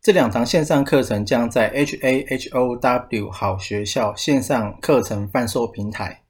这两堂线上课程将在 HAHOW 好学校线上课程贩售平台。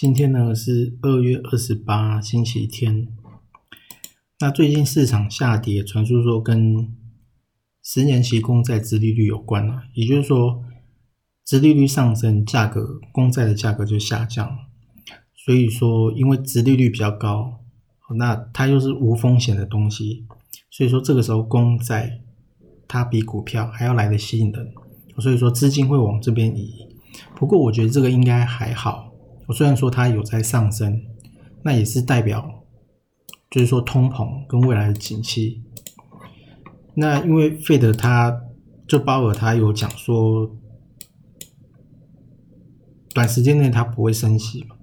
今天呢是二月二十八，星期天。那最近市场下跌，传出说跟十年期公债殖利率有关啊，也就是说，殖利率上升，价格公债的价格就下降。所以说，因为殖利率比较高，那它又是无风险的东西，所以说这个时候公债它比股票还要来的吸引人，所以说资金会往这边移。不过我觉得这个应该还好。我虽然说它有在上升，那也是代表，就是说通膨跟未来的景气。那因为费德他就鲍尔他有讲说，短时间内他不会升息嘛。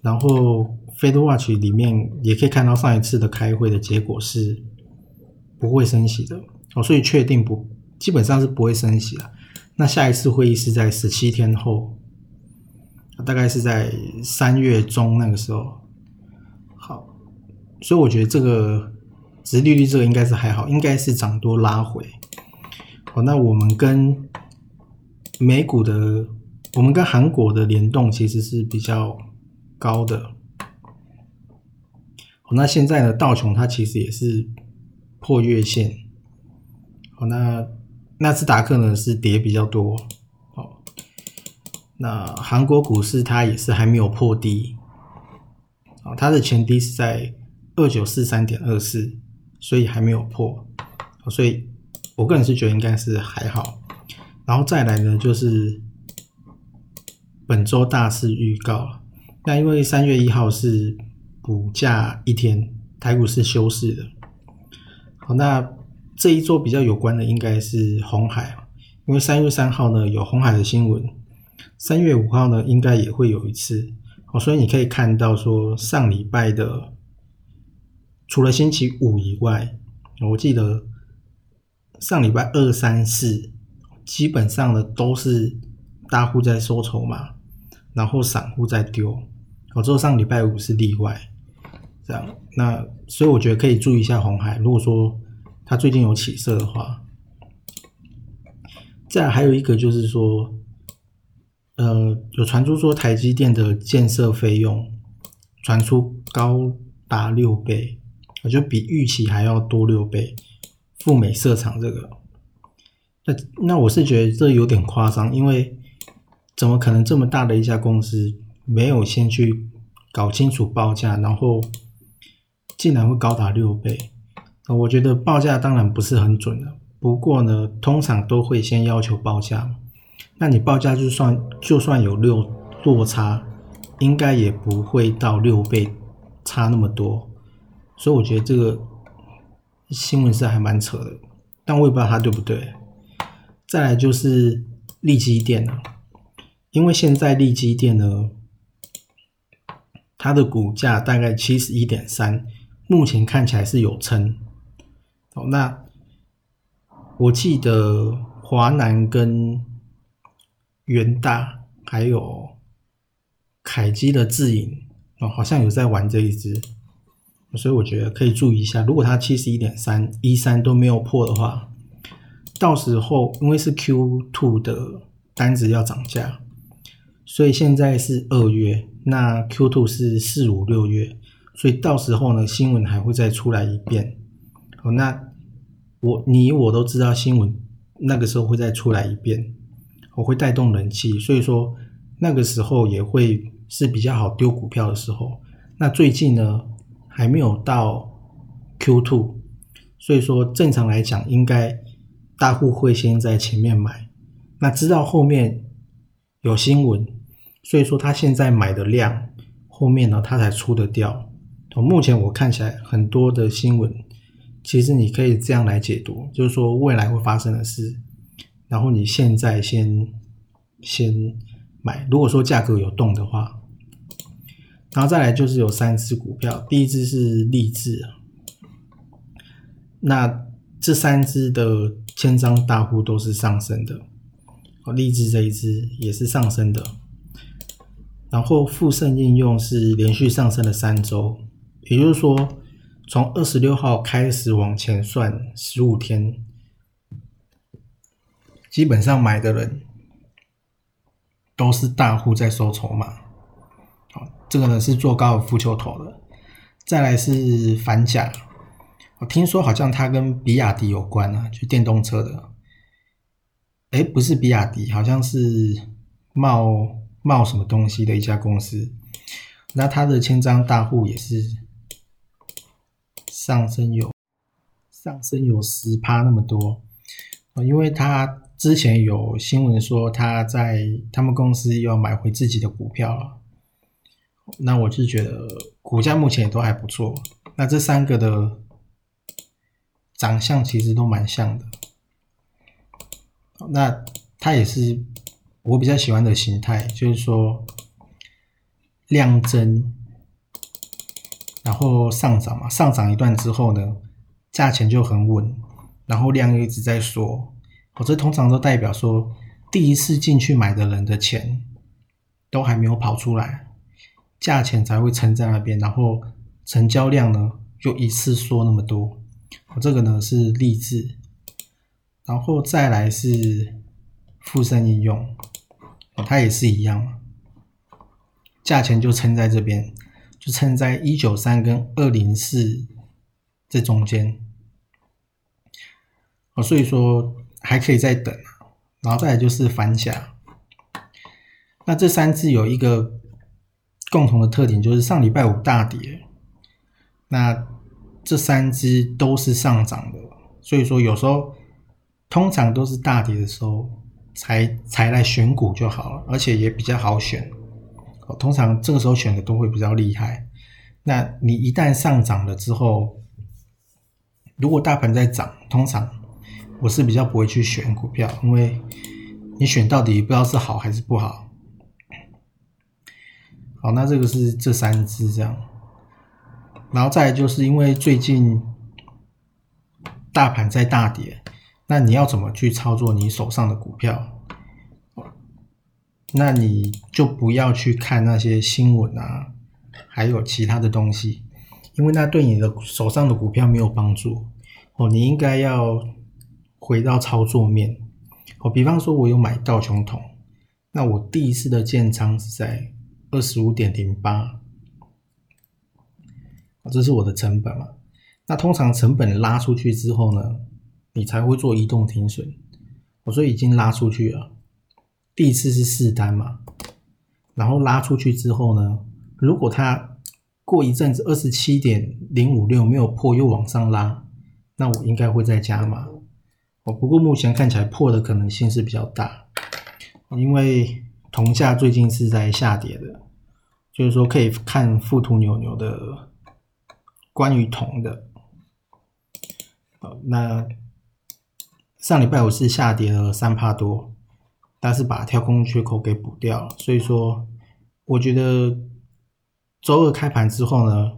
然后费德 watch 里面也可以看到上一次的开会的结果是不会升息的哦，所以确定不基本上是不会升息了。那下一次会议是在十七天后。大概是在三月中那个时候，好，所以我觉得这个值利率这个应该是还好，应该是涨多拉回。好，那我们跟美股的，我们跟韩国的联动其实是比较高的。好，那现在呢，道琼它其实也是破月线。好，那纳斯达克呢是跌比较多。那韩国股市它也是还没有破低，啊，它的前低是在二九四三点二四，所以还没有破，所以我个人是觉得应该是还好。然后再来呢，就是本周大事预告那因为三月一号是补假一天，台股是休市的。好，那这一周比较有关的应该是红海，因为三月三号呢有红海的新闻。三月五号呢，应该也会有一次哦，所以你可以看到说，上礼拜的除了星期五以外，我记得上礼拜二、三、四基本上呢都是大户在收筹码，然后散户在丢，哦，只有上礼拜五是例外。这样，那所以我觉得可以注意一下红海，如果说它最近有起色的话，再还有一个就是说。呃，有传出说台积电的建设费用传出高达六倍，我觉得比预期还要多六倍。赴美设厂这个，那那我是觉得这有点夸张，因为怎么可能这么大的一家公司没有先去搞清楚报价，然后竟然会高达六倍？我觉得报价当然不是很准的，不过呢，通常都会先要求报价。那你报价就算就算有六落差，应该也不会到六倍差那么多，所以我觉得这个新闻是还蛮扯的，但我也不知道它对不对。再来就是利基电了，因为现在利基电呢，它的股价大概七十一点三，目前看起来是有撑。哦，那我记得华南跟元大还有凯基的自营哦，好像有在玩这一支，所以我觉得可以注意一下。如果它七十一点三一三都没有破的话，到时候因为是 Q two 的单子要涨价，所以现在是二月，那 Q two 是四五六月，所以到时候呢新闻还会再出来一遍。哦，那我你我都知道新闻那个时候会再出来一遍。我会带动人气，所以说那个时候也会是比较好丢股票的时候。那最近呢还没有到 Q two，所以说正常来讲，应该大户会先在前面买，那知道后面有新闻，所以说他现在买的量，后面呢他才出得掉。目前我看起来很多的新闻，其实你可以这样来解读，就是说未来会发生的事，然后你现在先先买，如果说价格有动的话。然后再来就是有三只股票，第一只是励志，那这三只的千张大户都是上升的，哦，励志这一只也是上升的，然后富盛应用是连续上升了三周，也就是说从二十六号开始往前算十五天，基本上买的人都是大户在收筹码。好这个呢是做高尔夫球头的，再来是反甲，我听说好像它跟比亚迪有关啊，就电动车的。哎，不是比亚迪，好像是冒冒什么东西的一家公司。那它的千张大户也是上升有上升有十趴那么多啊，因为它之前有新闻说他在他们公司要买回自己的股票了。那我是觉得股价目前也都还不错。那这三个的长相其实都蛮像的。那它也是我比较喜欢的形态，就是说量增，然后上涨嘛，上涨一段之后呢，价钱就很稳，然后量又一直在缩。我这通常都代表说，第一次进去买的人的钱都还没有跑出来。价钱才会撑在那边，然后成交量呢就一次缩那么多。我这个呢是励志，然后再来是富盛应用，它也是一样，价钱就撑在这边，就撑在一九三跟二零四这中间。哦，所以说还可以再等，然后再来就是反甲，那这三只有一个。共同的特点就是上礼拜五大跌，那这三只都是上涨的，所以说有时候通常都是大跌的时候才才来选股就好了，而且也比较好选。通常这个时候选的都会比较厉害。那你一旦上涨了之后，如果大盘在涨，通常我是比较不会去选股票，因为你选到底不知道是好还是不好。好，那这个是这三只这样，然后再就是因为最近大盘在大跌，那你要怎么去操作你手上的股票？那你就不要去看那些新闻啊，还有其他的东西，因为那对你的手上的股票没有帮助。哦，你应该要回到操作面。哦，比方说我有买道琼桶，那我第一次的建仓是在。二十五点零八，这是我的成本嘛？那通常成本拉出去之后呢，你才会做移动停损。我说已经拉出去了，第一次是四单嘛，然后拉出去之后呢，如果它过一阵子二十七点零五六没有破又往上拉，那我应该会再加码。哦，不过目前看起来破的可能性是比较大，因为。铜价最近是在下跌的，就是说可以看富途牛牛的关于铜的。好那上礼拜我是下跌了三帕多，但是把跳空缺口给补掉了，所以说我觉得周二开盘之后呢，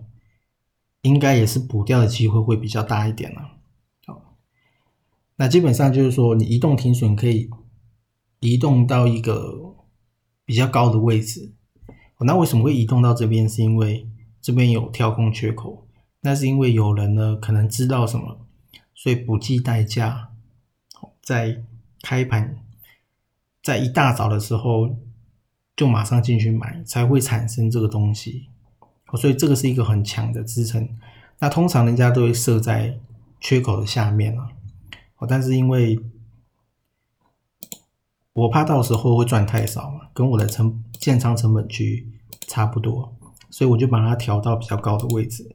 应该也是补掉的机会会比较大一点了。那基本上就是说你移动停损可以移动到一个。比较高的位置，那为什么会移动到这边？是因为这边有跳空缺口，那是因为有人呢可能知道什么，所以不计代价，在开盘，在一大早的时候就马上进去买，才会产生这个东西。所以这个是一个很强的支撑。那通常人家都会设在缺口的下面啊，但是因为。我怕到时候会赚太少嘛，跟我的成建仓成本区差不多，所以我就把它调到比较高的位置，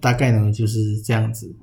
大概呢就是这样子。